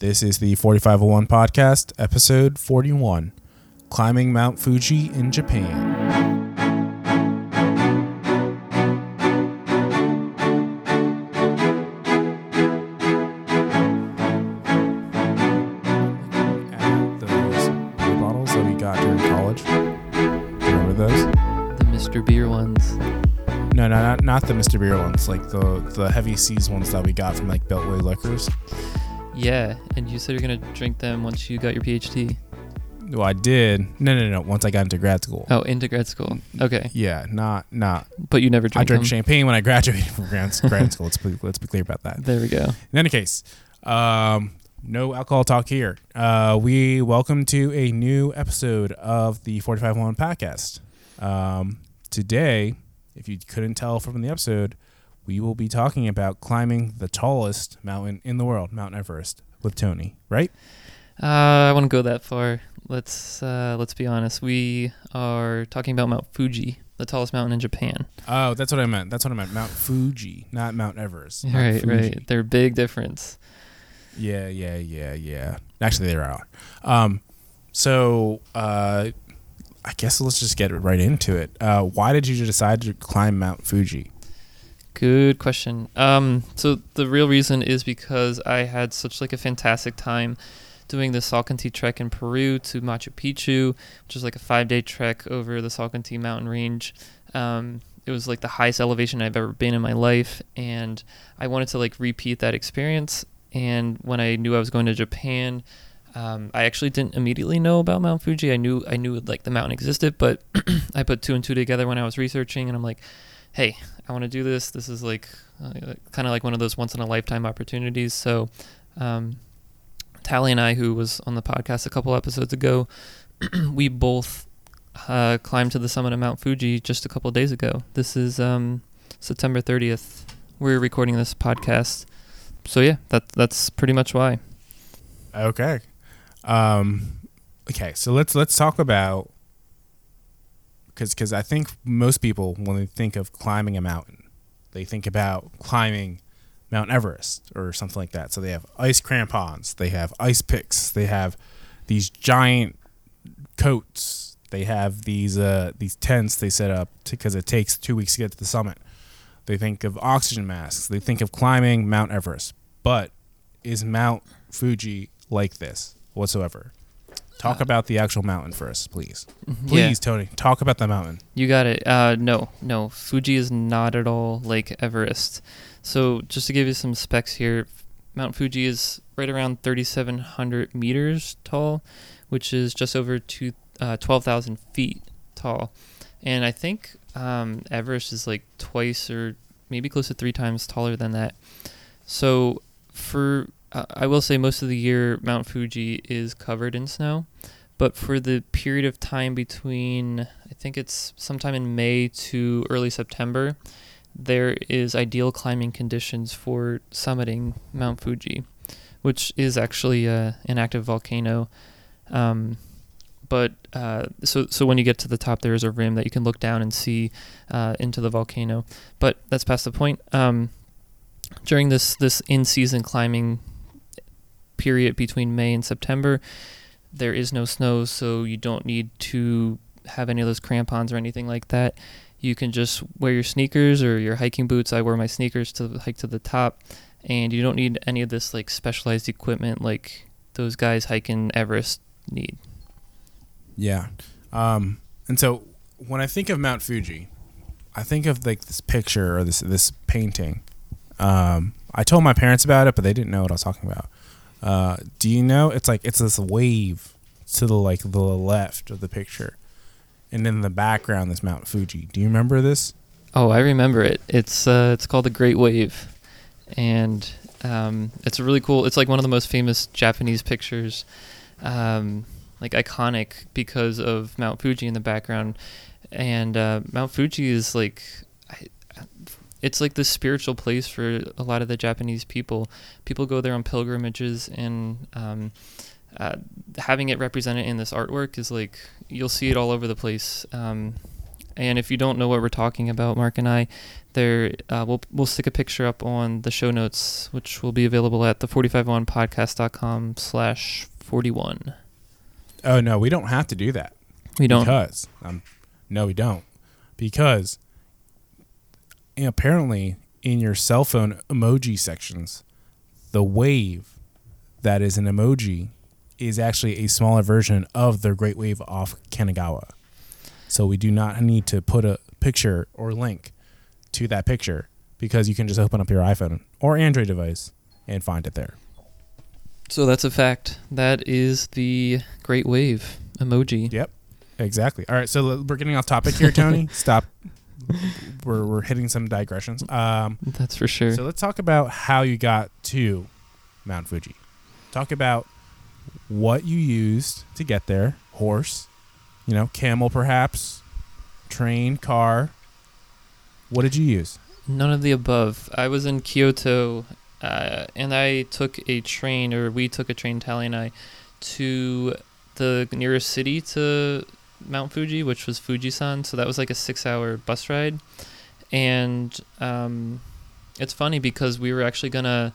This is the 4501 podcast, episode 41 Climbing Mount Fuji in Japan. At those beer bottles that we got during college. Remember those? The Mr. Beer ones. No, no, not, not the Mr. Beer ones, like the the heavy seas ones that we got from like Beltway Liquors. Yeah, and you said you're gonna drink them once you got your PhD. Well, I did. No, no, no. Once I got into grad school. Oh, into grad school. Okay, Yeah, not not. but you never Drank I drank them. champagne when I graduated from grad, grad school. Let's be, let's be clear about that. There we go. In any case, um, no alcohol talk here. Uh, we welcome to a new episode of the Forty Five One podcast. Um, today, if you couldn't tell from the episode, we will be talking about climbing the tallest mountain in the world, Mount Everest, with Tony. Right? Uh, I won't go that far. Let's uh, let's be honest. We are talking about Mount Fuji, the tallest mountain in Japan. Oh, that's what I meant. That's what I meant. Mount Fuji, not Mount Everest. Mount right, Fuji. right. They're a big difference. Yeah, yeah, yeah, yeah. Actually, they are. Um, so uh, I guess let's just get right into it. Uh, why did you decide to climb Mount Fuji? Good question. Um, so the real reason is because I had such like a fantastic time doing the Salcantay trek in Peru to Machu Picchu, which is like a five-day trek over the Salcantay mountain range. Um, it was like the highest elevation I've ever been in my life, and I wanted to like repeat that experience. And when I knew I was going to Japan, um, I actually didn't immediately know about Mount Fuji. I knew I knew like the mountain existed, but I put two and two together when I was researching, and I'm like, hey, I want to do this. This is like uh, kind of like one of those once in a lifetime opportunities. So, um, Tally and I, who was on the podcast a couple episodes ago, we both uh, climbed to the summit of Mount Fuji just a couple days ago. This is um, September 30th. We're recording this podcast. So yeah, that that's pretty much why. Okay. Um, okay, so let's let's talk about because because I think most people when they think of climbing a mountain, they think about climbing Mount Everest or something like that. So they have ice crampons, they have ice picks, they have these giant coats, they have these uh, these tents they set up because it takes two weeks to get to the summit. They think of oxygen masks. They think of climbing Mount Everest. But is Mount Fuji like this whatsoever? Talk Uh, about the actual mountain first, please. Yeah. Please, Tony, talk about the mountain. You got it. Uh, no, no. Fuji is not at all like Everest. So just to give you some specs here, Mount Fuji is right around 3,700 meters tall, which is just over two, uh, 12,000 feet tall. And I think um, Everest is like twice or maybe close to three times taller than that. So for uh, I will say most of the year Mount Fuji is covered in snow, but for the period of time between I think it's sometime in May to early September, there is ideal climbing conditions for summiting Mount Fuji, which is actually uh, an active volcano. Um, but uh, so so when you get to the top, there is a rim that you can look down and see uh, into the volcano. But that's past the point. Um, during this this in season climbing period between May and September, there is no snow, so you don't need to have any of those crampons or anything like that. You can just wear your sneakers or your hiking boots. I wear my sneakers to hike to the top, and you don't need any of this like specialized equipment like those guys hiking Everest need. Yeah. Um, and so when I think of Mount Fuji, I think of like this picture or this this painting. Um, I told my parents about it, but they didn't know what I was talking about. Uh, do you know? It's like it's this wave to the like the left of the picture, and in the background, is Mount Fuji. Do you remember this? Oh, I remember it. It's uh, it's called the Great Wave, and um, it's a really cool. It's like one of the most famous Japanese pictures, um, like iconic because of Mount Fuji in the background, and uh, Mount Fuji is like. It's like the spiritual place for a lot of the Japanese people. People go there on pilgrimages, and um, uh, having it represented in this artwork is like you'll see it all over the place. Um, And if you don't know what we're talking about, Mark and I, there uh, we'll we'll stick a picture up on the show notes, which will be available at the 451podcast.com slash 41. Oh no, we don't have to do that. We don't. Because um, no, we don't. Because apparently, in your cell phone emoji sections, the wave that is an emoji is actually a smaller version of the Great Wave off Kanagawa. So we do not need to put a picture or link to that picture because you can just open up your iPhone or Android device and find it there. So that's a fact. That is the Great Wave emoji. Yep. Exactly. All right, so we're getting off topic here, Tony. Stop. We're we're hitting some digressions. Um, That's for sure. so let's talk about how you got to Mount Fuji. Talk about what you used to get there. Horse, you know, camel, perhaps, train, car. What did you use? None of the above. I was in Kyoto, uh, and I took a train, or we took a train, Tally and I, to the nearest city to Mount Fuji, which was Fujisan. So that was like a six-hour bus ride, and um, it's funny because we were actually gonna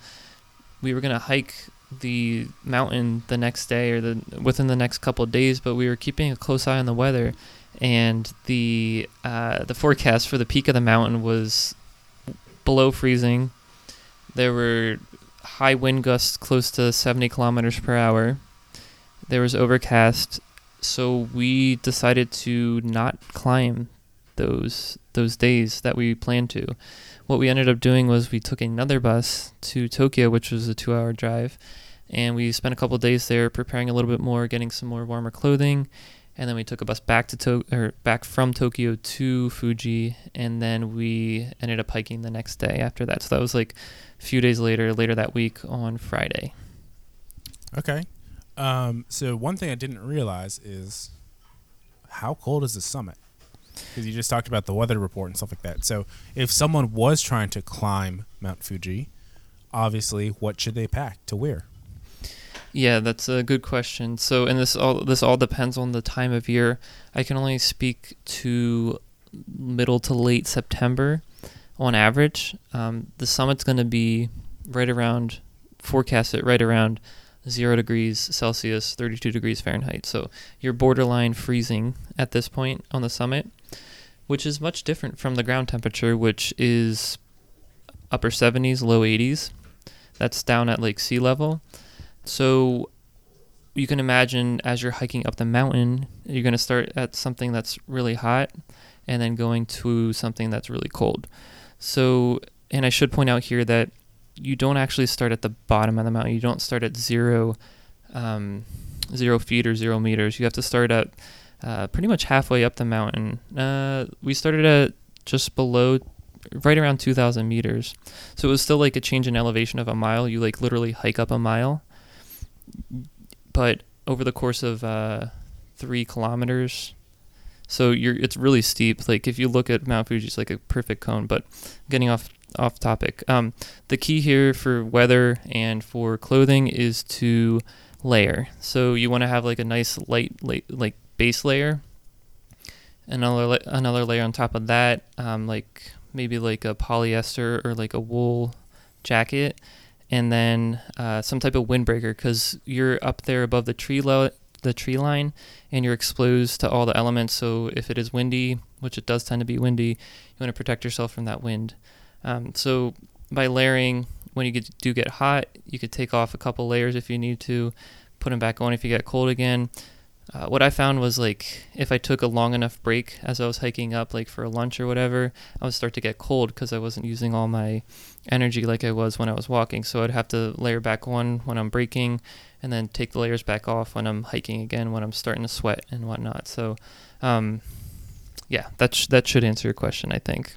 we were gonna hike the mountain the next day or the within the next couple of days, but we were keeping a close eye on the weather, and the uh, the forecast for the peak of the mountain was below freezing. There were high wind gusts close to 70 kilometers per hour. There was overcast, so we decided to not climb those those days that we planned to. What we ended up doing was we took another bus to Tokyo, which was a 2-hour drive, and we spent a couple days there preparing a little bit more, getting some more warmer clothing, and then we took a bus back to to- or back from Tokyo to Fuji, and then we ended up hiking the next day after that. So that was like a few days later, later that week on Friday. Okay. Um, so one thing I didn't realize is how cold is the summit? Because you just talked about the weather report and stuff like that. So if someone was trying to climb Mount Fuji, obviously, what should they pack to wear? Yeah, that's a good question. So, and this all this all depends on the time of year. I can only speak to middle to late September, on average. Um, the summit's going to be right around forecast it right around zero degrees Celsius, 32 degrees Fahrenheit. So you're borderline freezing at this point on the summit, which is much different from the ground temperature, which is upper 70s, low 80s. That's down at like sea level. So you can imagine as you're hiking up the mountain, you're going to start at something that's really hot and then going to something that's really cold. So, and I should point out here that you don't actually start at the bottom of the mountain. You don't start at zero, um, zero feet or zero meters. You have to start at uh, pretty much halfway up the mountain. Uh, we started at just below, right around 2,000 meters. So it was still like a change in elevation of a mile. You like literally hike up a mile. But over the course of uh, three kilometers, so you're it's really steep. Like if you look at Mount Fuji, it's like a perfect cone. But getting off off topic, um, the key here for weather and for clothing is to layer. So you want to have like a nice light, light like base layer. Another la- another layer on top of that, um, like maybe like a polyester or like a wool jacket, and then uh, some type of windbreaker because you're up there above the tree lo- the tree line and you're exposed to all the elements. So if it is windy, which it does tend to be windy, you want to protect yourself from that wind. Um, so by layering, when you get, do get hot, you could take off a couple layers if you need to, put them back on if you get cold again. Uh, what I found was like if I took a long enough break as I was hiking up, like for lunch or whatever, I would start to get cold because I wasn't using all my energy like I was when I was walking. So I'd have to layer back on when I'm breaking, and then take the layers back off when I'm hiking again when I'm starting to sweat and whatnot. So, um, yeah, that sh- that should answer your question, I think.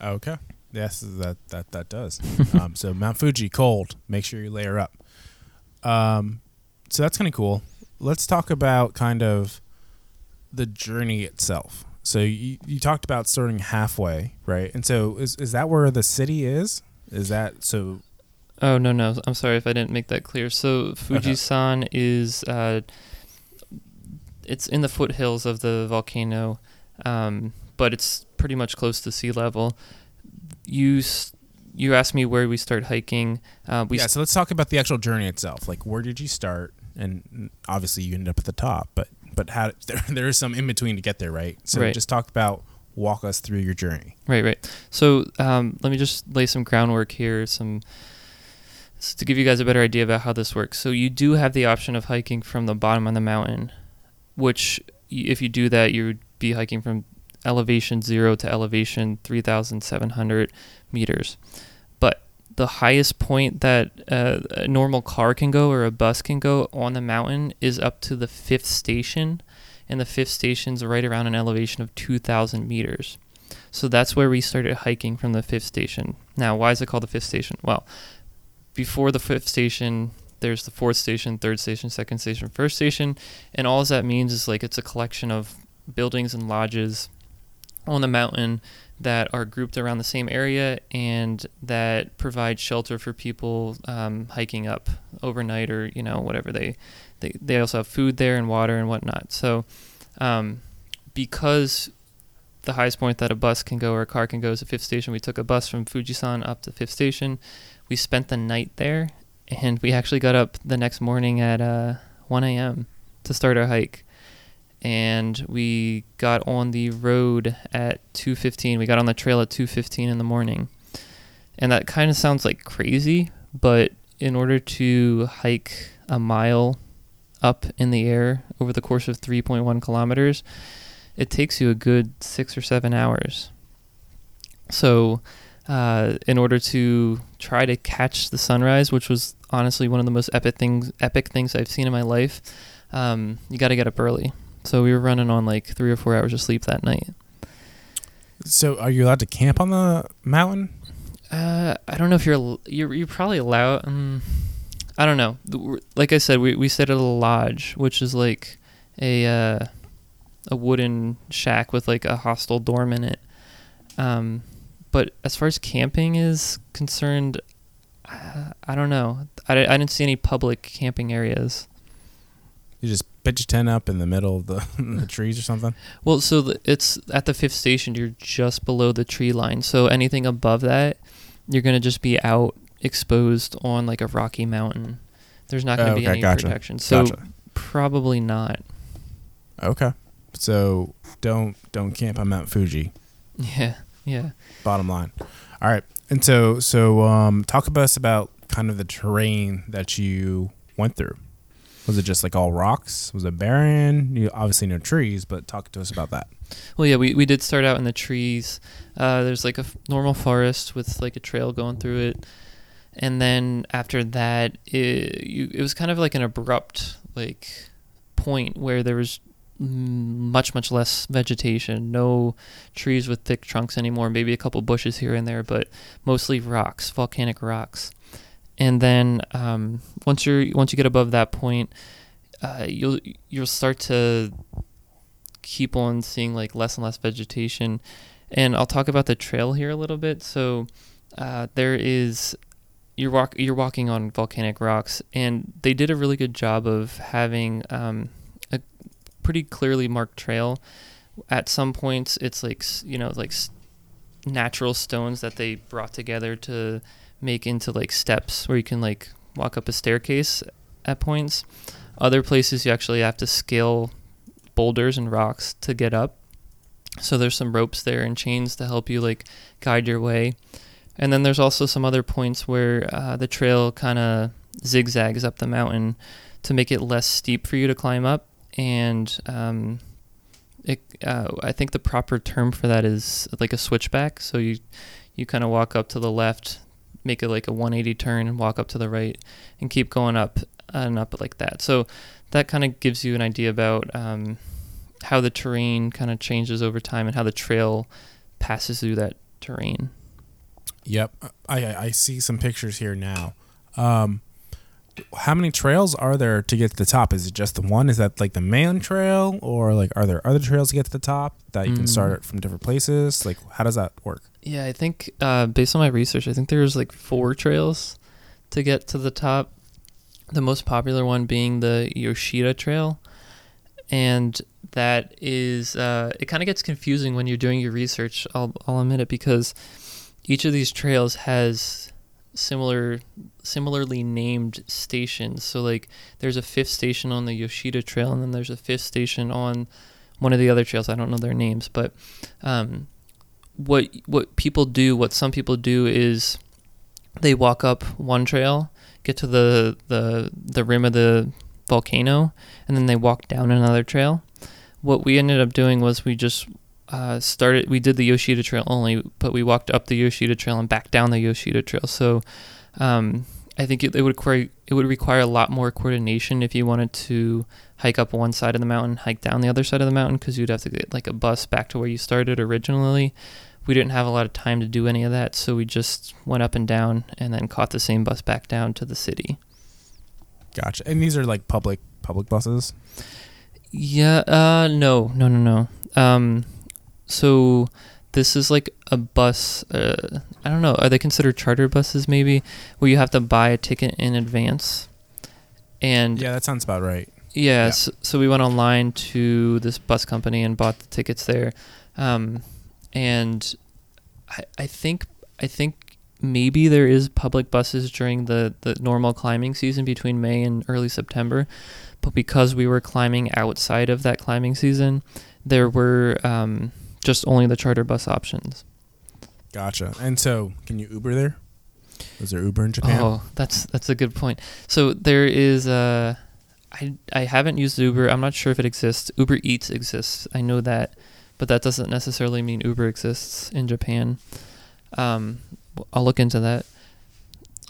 Okay. Yes, that that that does. um, so Mount Fuji, cold. Make sure you layer up. Um, so that's kind of cool. Let's talk about kind of the journey itself. So you, you talked about starting halfway, right? And so is is that where the city is? Is that so? Oh no no, I'm sorry if I didn't make that clear. So Fujisan is uh, it's in the foothills of the volcano, um, but it's pretty much close to sea level. You you asked me where we start hiking. Uh, we yeah, so let's talk about the actual journey itself. Like, where did you start? And obviously, you ended up at the top, but but how there, there is some in between to get there, right? So Right. just talk about walk us through your journey. Right, right. So um, let me just lay some groundwork here, some to give you guys a better idea about how this works. So you do have the option of hiking from the bottom of the mountain, which if you do that, you would be hiking from elevation zero to elevation three thousand seven hundred meters. But the highest point that uh, a normal car can go or a bus can go on the mountain is up to the fifth station, and the fifth station's right around an elevation of two thousand meters. So that's where we started hiking from the fifth station. Now, why is it called the fifth station? Well, before the fifth station, there's the fourth station, third station, second station, first station, and all that means is like it's a collection of buildings and lodges on the mountain that are grouped around the same area and that provide shelter for people um, hiking up overnight or you know whatever they they, they also have food there and water and whatnot so um, because the highest point that a bus can go or a car can go is the fifth station. We took a bus from Fujisan up to fifth station. We spent the night there, and we actually got up the next morning at uh, 1 a.m. to start our hike. And we got on the road at 2:15. We got on the trail at 2:15 in the morning, and that kind of sounds like crazy, but in order to hike a mile up in the air over the course of 3.1 kilometers, it takes you a good six or seven hours. So, uh, in order to try to catch the sunrise, which was honestly one of the most epic things, epic things I've seen in my life, um, you got to get up early. So we were running on like three or four hours of sleep that night. So, are you allowed to camp on the mountain? Uh, I don't know if you're you're you're probably allowed. Um, I don't know. Like I said, we we stayed at a lodge, which is like a uh, a wooden shack with like a hostel dorm in it. Um, but as far as camping is concerned, uh, I don't know. I, I didn't see any public camping areas. You just pitch a tent up in the middle of the, the trees or something. Well, so the, it's at the fifth station. You're just below the tree line. So anything above that, you're gonna just be out exposed on like a rocky mountain. There's not gonna Oh, be okay, any gotcha. protection. So gotcha. probably not. Okay. So don't don't camp on Mount Fuji. Yeah, yeah. Bottom line. All right. And so so um, talk about us about kind of the terrain that you went through. Was it just like all rocks? Was it barren? You obviously no trees, but talk to us about that. Well, yeah, we, we did start out in the trees. Uh, there's like a f- normal forest with like a trail going through it, and then after that, it, you, it was kind of like an abrupt like point where there was much much less vegetation, no trees with thick trunks anymore. Maybe a couple bushes here and there, but mostly rocks, volcanic rocks. And then um, once you're once you get above that point, uh, you'll you'll start to keep on seeing like less and less vegetation. And I'll talk about the trail here a little bit. So uh, there is you're walk you're walking on volcanic rocks, and they did a really good job of having um, a pretty clearly marked trail. At some points, it's like you know like natural stones that they brought together to make into like steps where you can like walk up a staircase at points. Other places you actually have to scale boulders and rocks to get up. So there's some ropes there and chains to help you like guide your way. And then there's also some other points where uh, the trail kind of zigzags up the mountain to make it less steep for you to climb up. And um, it, uh, I think the proper term for that is like a switchback. So you you kind of walk up to the left, make it like a 180 turn, and walk up to the right, and keep going up and up like that. So that kind of gives you an idea about um, how the terrain kind of changes over time and how the trail passes through that terrain. Yep. I I see some pictures here now. Um, how many trails are there to get to the top? Is it just the one? Is that like the main trail, or like are there other trails to get to the top that you can Mm. start from different places? Like, how does that work? Yeah, I think uh, based on my research, I think there's like four trails to get to the top. The most popular one being the Yoshida Trail, and that is uh, it kind of gets confusing when you're doing your research. I'll I'll admit it because each of these trails has similar similarly named stations. So like there's a fifth station on the Yoshida Trail, and then there's a fifth station on one of the other trails. I don't know their names, but um, what what people do, what some people do is they walk up one trail, get to the the the rim of the volcano, and then they walk down another trail. What we ended up doing was we just uh, started. We did the Yoshida Trail only, but we walked up the Yoshida Trail and back down the Yoshida Trail. So um, I think it, it would require it would require a lot more coordination if you wanted to hike up one side of the mountain, hike down the other side of the mountain, because you'd have to get like a bus back to where you started originally. We didn't have a lot of time to do any of that, so we just went up and down and then caught the same bus back down to the city. Gotcha. And these are like public public buses. Yeah. Uh. No. No. No. No. Um. So this is like a bus. Uh, I don't know. Are they considered charter buses? Maybe where you have to buy a ticket in advance. And Yeah, that sounds about right. yeah, Yeah. So, so we went online to this bus company and bought the tickets there, um, and I, I think I think maybe there is public buses during the the normal climbing season between May and early September, but because we were climbing outside of that climbing season, there were um, just only the charter bus options. Gotcha. And so, can you Uber there? Is there Uber in Japan? Oh, that's that's a good point. So there is uh I I haven't used Uber. I'm not sure if it exists. Uber Eats exists. I know that, but that doesn't necessarily mean Uber exists in Japan. Um I'll look into that.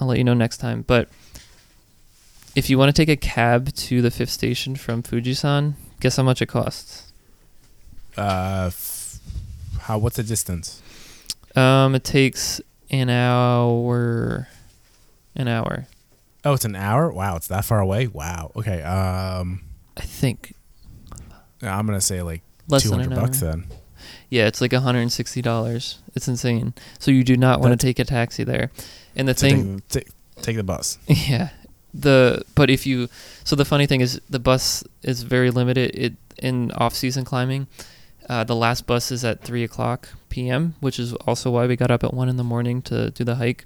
I'll let you know next time. But if you want to take a cab to the fifth station from Fujisan, guess how much it costs? Uh, how? What's the distance? Um, it takes an hour. An hour, Oh, it's an hour. Wow, it's that far away. Wow. Okay. Um, I think. I'm gonna say like two hour. bucks then. Yeah, it's like $160. It's insane. So you do not want to take a taxi there. And the So thing, take, take, the bus. yeah, the but if you, so the funny thing is the bus is very limited. It in off-season climbing, uh, the last bus is at three o'clock p.m., which is also why we got up at one in the morning to do the hike.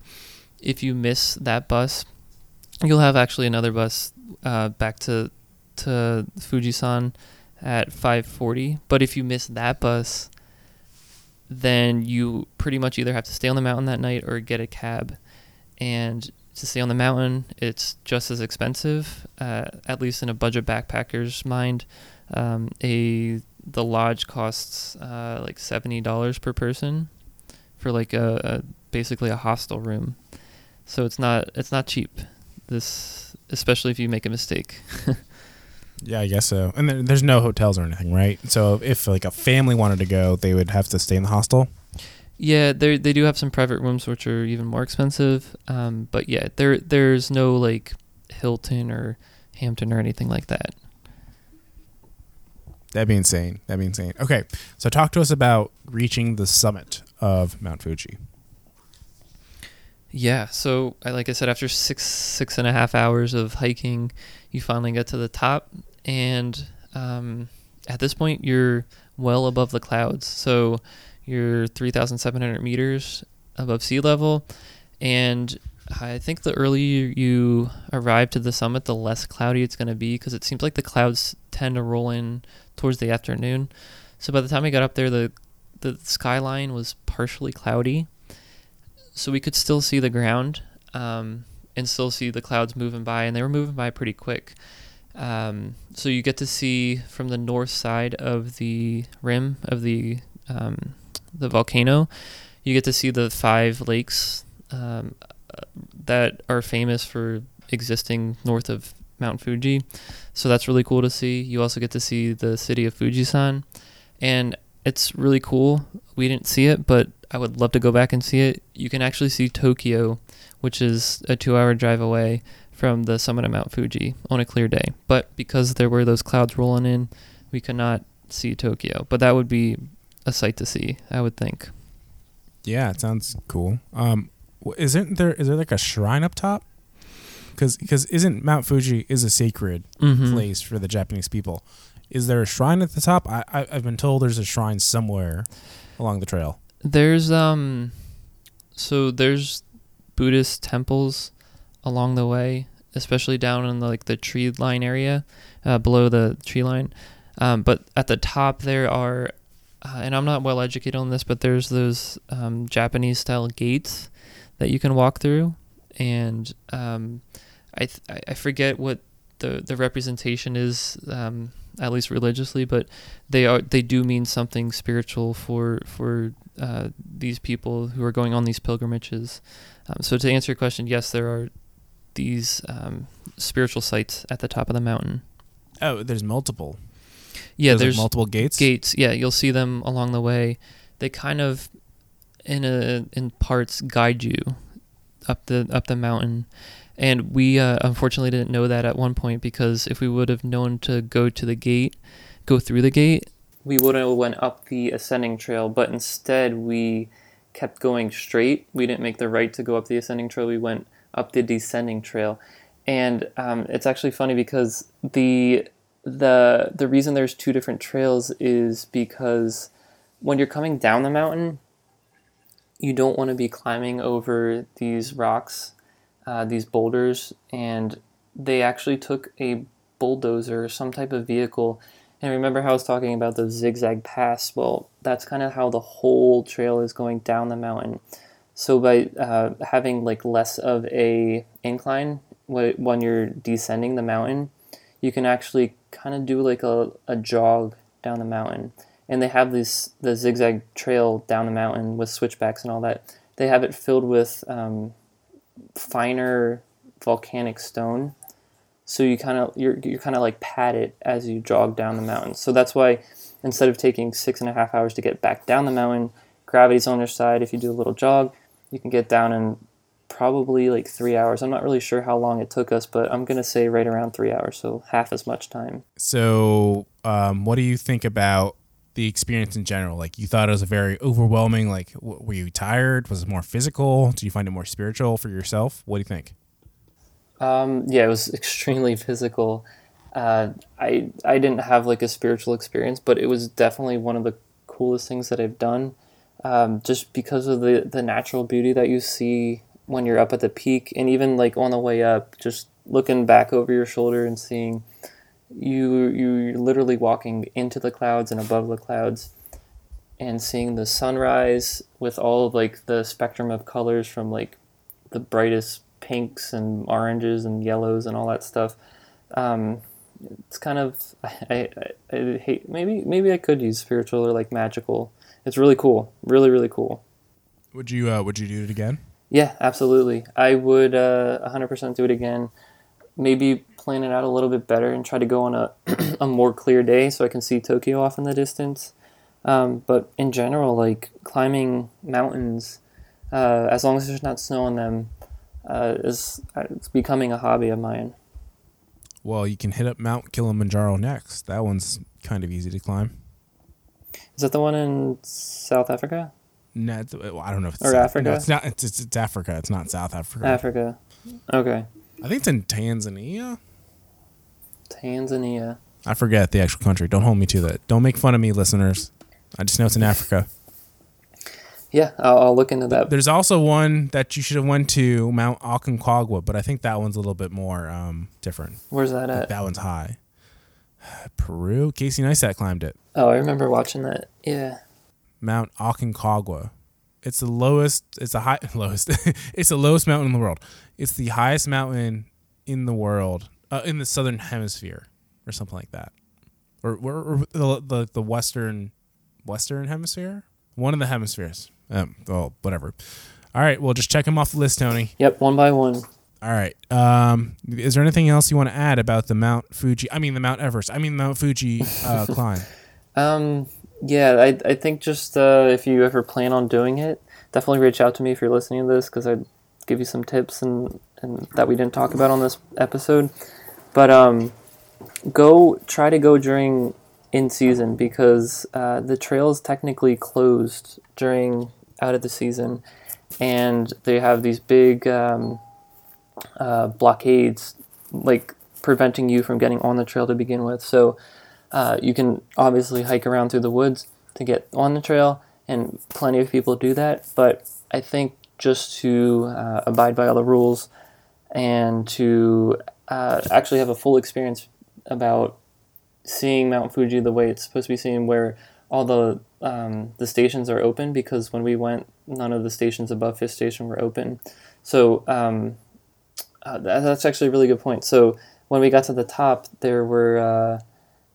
If you miss that bus, you'll have actually another bus uh, back to to Fujisan at 5:40. But if you miss that bus, then you pretty much either have to stay on the mountain that night or get a cab. And to stay on the mountain, it's just as expensive, uh, at least in a budget backpacker's mind. Um, a the lodge costs uh, like seventy dollars per person for like a, a basically a hostel room. So it's not it's not cheap. This especially if you make a mistake. Yeah, I guess so. And there, there's no hotels or anything, right? So if like a family wanted to go, they would have to stay in the hostel. Yeah, they they do have some private rooms which are even more expensive. Um, but yeah, there there's no like Hilton or Hampton or anything like that. That'd be insane. That'd be insane. Okay, so talk to us about reaching the summit of Mount Fuji. Yeah, so like I said, after six six and a half hours of hiking, you finally get to the top, and um, at this point you're well above the clouds. So you're three thousand seven hundred meters above sea level, and I think the earlier you arrive to the summit, the less cloudy it's going to be because it seems like the clouds tend to roll in towards the afternoon. So by the time we got up there, the the skyline was partially cloudy, so we could still see the ground um, and still see the clouds moving by, and they were moving by pretty quick. Um, so you get to see from the north side of the rim of the um, the volcano, you get to see the five lakes um, that are famous for existing north of Mount Fuji. So that's really cool to see. You also get to see the city of Fujisan, and it's really cool. We didn't see it, but I would love to go back and see it. You can actually see Tokyo, which is a two-hour drive away from the summit of Mount Fuji on a clear day. But because there were those clouds rolling in, we could not see Tokyo. But that would be a sight to see, I would think. Yeah, it sounds cool. Um, isn't there is there like a shrine up top? Because because isn't Mount Fuji is a sacred Mhm. place for the Japanese people? Is there a shrine at the top? I, I I've been told there's a shrine somewhere along the trail. There's um, so there's Buddhist temples along the way, especially down in the, like the tree line area, uh, below the tree line. Um, but at the top there are, uh, and I'm not well educated on this, but there's those um, Japanese style gates that you can walk through, and um, I th- I- I forget what the the representation is. Um, at least religiously, but they are they do mean something spiritual for for uh, these people who are going on these pilgrimages. Um, so to answer your question, yes, there are these um, spiritual sites at the top of the mountain. Oh, there's multiple. Yeah, like, there's multiple gates. gates. Yeah, you'll see them along the way. They kind of, in a in parts, guide you up the up the mountain. And we uh, unfortunately didn't know that at one point because if we would have known to go to the gate, go through the gate, we would have went up the ascending trail. But instead, we kept going straight. We didn't make the right to go up the ascending trail. We went up the descending trail, and um, it's actually funny because the the the reason there's two different trails is because when you're coming down the mountain, you don't want to be climbing over these rocks, uh, these boulders, and they actually took a bulldozer some type of vehicle. And remember how I was talking about the zigzag pass? Well, that's kind of how the whole trail is going down the mountain. So by uh, having like less of a incline when you're descending the mountain, you can actually kind of do like a, a jog down the mountain. And they have this the zigzag trail down the mountain with switchbacks and all that. They have it filled with um, finer volcanic stone, so you kind of you're you're kind of like pat it as you jog down the mountain. So that's why instead of taking six and a half hours to get back down the mountain, gravity's on your side. If you do a little jog, you can get down in probably like three hours. I'm not really sure how long it took us, but I'm gonna say right around three hours, so half as much time. So, um, what do you think about the experience in general? Like, you thought it was a very overwhelming. Like, w- were you tired? Was it more physical? Do you find it more spiritual for yourself? What do you think? Um, yeah, it was extremely physical. Uh, I I didn't have like a spiritual experience, but it was definitely one of the coolest things that I've done. Um, just because of the the natural beauty that you see when you're up at the peak, and even like on the way up, just looking back over your shoulder and seeing you you're literally walking into the clouds and above the clouds, and seeing the sunrise with all of like the spectrum of colors from like the brightest pinks and oranges and yellows and all that stuff. Um, it's kind of I, I, I hate maybe maybe I could use spiritual or like magical. It's really cool, really really cool. Would you uh, Would you do it again? Yeah, absolutely. I would uh, 100% do it again. Maybe plan it out a little bit better and try to go on a a more clear day so I can see Tokyo off in the distance. Um, but in general, like climbing mountains, uh, as long as there's not snow on them, uh, is uh, it's becoming a hobby of mine. Well, you can hit up Mount Kilimanjaro next. That one's kind of easy to climb. Is that the one in South Africa? No, it's- well, I don't know if it's Or South- Africa? No, it's not. It's, it's, it's Africa. It's not South Africa. Africa. Okay. I think it's in Tanzania. Tanzania. I forget the actual country. Don't hold me to that. Don't make fun of me, listeners. I just know it's in Africa. Yeah, I'll, I'll look into that. There's also one that you should have went to, Mount Aconcagua, but I think that one's a little bit more um, different. Where's that at? That one's high. Peru. Casey Neistat climbed it. Oh, I remember watching that. Yeah. Mount Aconcagua. It's the lowest. It's the high lowest. it's the lowest mountain in the world. It's the highest mountain in the world, uh, in the southern hemisphere, or something like that, or, or, or the, the the western western hemisphere, one of the hemispheres. Um, well, whatever. All right, well, just check them off the list, Tony. Yep, one by one. All right. Um, is there anything else you want to add about the Mount Fuji? I mean, the Mount Everest. I mean, Mount Fuji uh, climb. Um, yeah, I, I think just uh, if you ever plan on doing it, definitely reach out to me if you're listening to this because I'd give you some tips and, and that we didn't talk about on this episode. But um, go try to go during in season because uh, the trail is technically closed during out of the season, and they have these big um, uh, blockades, like preventing you from getting on the trail to begin with. So uh, you can obviously hike around through the woods to get on the trail, and plenty of people do that. But I think just to uh, abide by all the rules and to uh, actually have a full experience about seeing Mount Fuji the way it's supposed to be seen, where all the um, the stations are open because when we went, none of the stations above Fifth Station were open. So um, uh, that, that's actually a really good point. So when we got to the top, there were uh,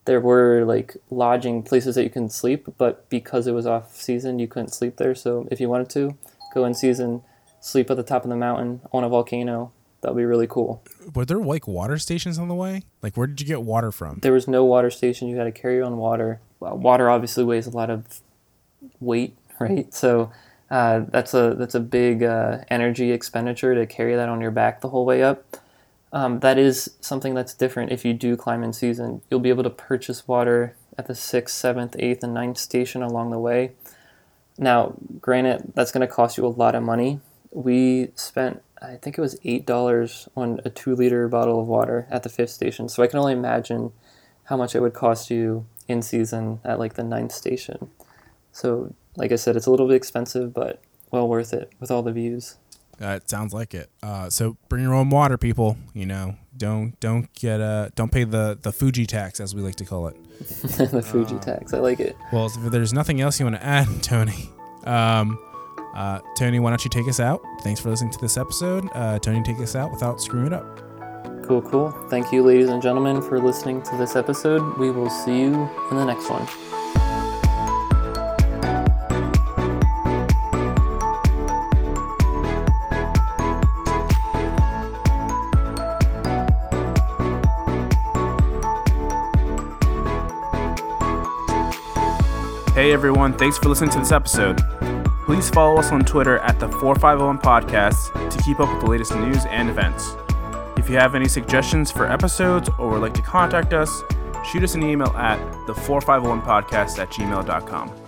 there were like lodging places that you can sleep, but because it was off season, you couldn't sleep there. So if you wanted to go in season, sleep at the top of the mountain on a volcano, that would be really cool. Were there like water stations on the way? Like where did you get water from? There was no water station. You had to carry your own water. Well, water obviously weighs a lot of weight, right? So uh, that's a that's a big uh, energy expenditure to carry that on your back the whole way up. Um, that is something that's different if you do climb in season. You'll be able to purchase water at the sixth, seventh, eighth, and ninth station along the way. Now, granted, that's going to cost you a lot of money. We spent, I think it was $8 on a two liter bottle of water at the fifth station. So I can only imagine how much it would cost you in season at like the ninth station. So, like I said, it's a little bit expensive, but well worth it with all the views. Uh, it sounds like it. Uh, so bring your own water, people. You know, don't don't get uh don't pay the the Fuji tax as we like to call it. the Fuji tax, I like it. Well, if there's nothing else you want to add, Tony, um, uh, Tony, why don't you take us out? Thanks for listening to this episode. Uh, Tony, take us out without screwing it up. Cool, cool. Thank you, ladies and gentlemen, for listening to this episode. We will see you in the next one. Everyone, thanks for listening to this episode. Please follow us on Twitter at the 4501 Podcast to keep up with the latest news and events. If you have any suggestions for episodes or would like to contact us, shoot us an email at the 4501podcast at gmail.com.